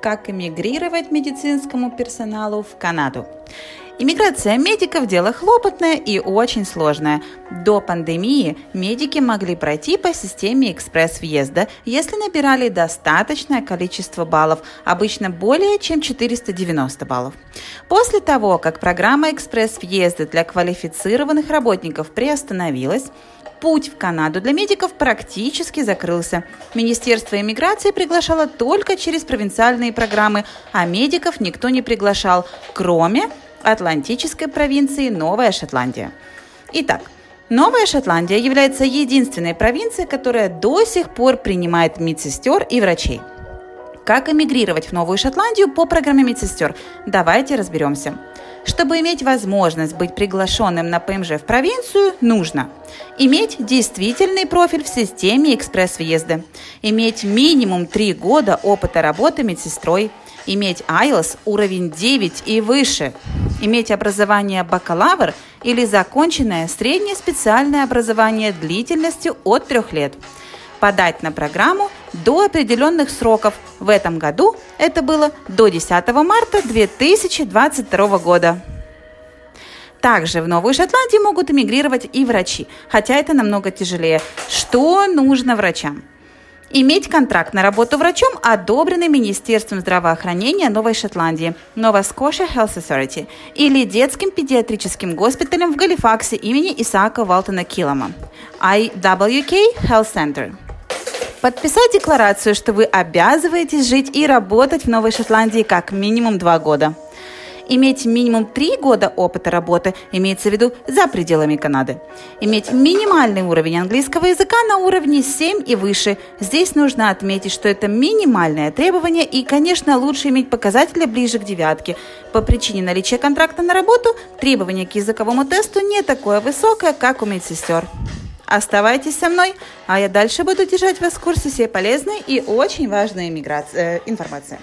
как эмигрировать медицинскому персоналу в Канаду. Иммиграция медиков – дело хлопотное и очень сложное. До пандемии медики могли пройти по системе экспресс-въезда, если набирали достаточное количество баллов, обычно более чем 490 баллов. После того, как программа экспресс-въезда для квалифицированных работников приостановилась, Путь в Канаду для медиков практически закрылся. Министерство иммиграции приглашало только через провинциальные программы, а медиков никто не приглашал, кроме Атлантической провинции Новая Шотландия. Итак, Новая Шотландия является единственной провинцией, которая до сих пор принимает медсестер и врачей. Как эмигрировать в Новую Шотландию по программе медсестер? Давайте разберемся. Чтобы иметь возможность быть приглашенным на ПМЖ в провинцию, нужно иметь действительный профиль в системе экспресс-въезда, иметь минимум 3 года опыта работы медсестрой, иметь IELTS уровень 9 и выше, иметь образование бакалавр или законченное среднее специальное образование длительностью от 3 лет – подать на программу до определенных сроков. В этом году это было до 10 марта 2022 года. Также в Новую Шотландию могут эмигрировать и врачи, хотя это намного тяжелее. Что нужно врачам? Иметь контракт на работу врачом, одобренный Министерством здравоохранения Новой Шотландии, Nova Scotia Health Authority, или детским педиатрическим госпиталем в Галифаксе имени Исаака Валтона Килома, IWK Health Center. Подписать декларацию, что вы обязываетесь жить и работать в Новой Шотландии как минимум два года. Иметь минимум три года опыта работы имеется в виду за пределами Канады. Иметь минимальный уровень английского языка на уровне 7 и выше. Здесь нужно отметить, что это минимальное требование и, конечно, лучше иметь показатели ближе к девятке. По причине наличия контракта на работу требование к языковому тесту не такое высокое, как у медсестер. Оставайтесь со мной, а я дальше буду держать вас в курсе всей полезной и очень важной э, информации.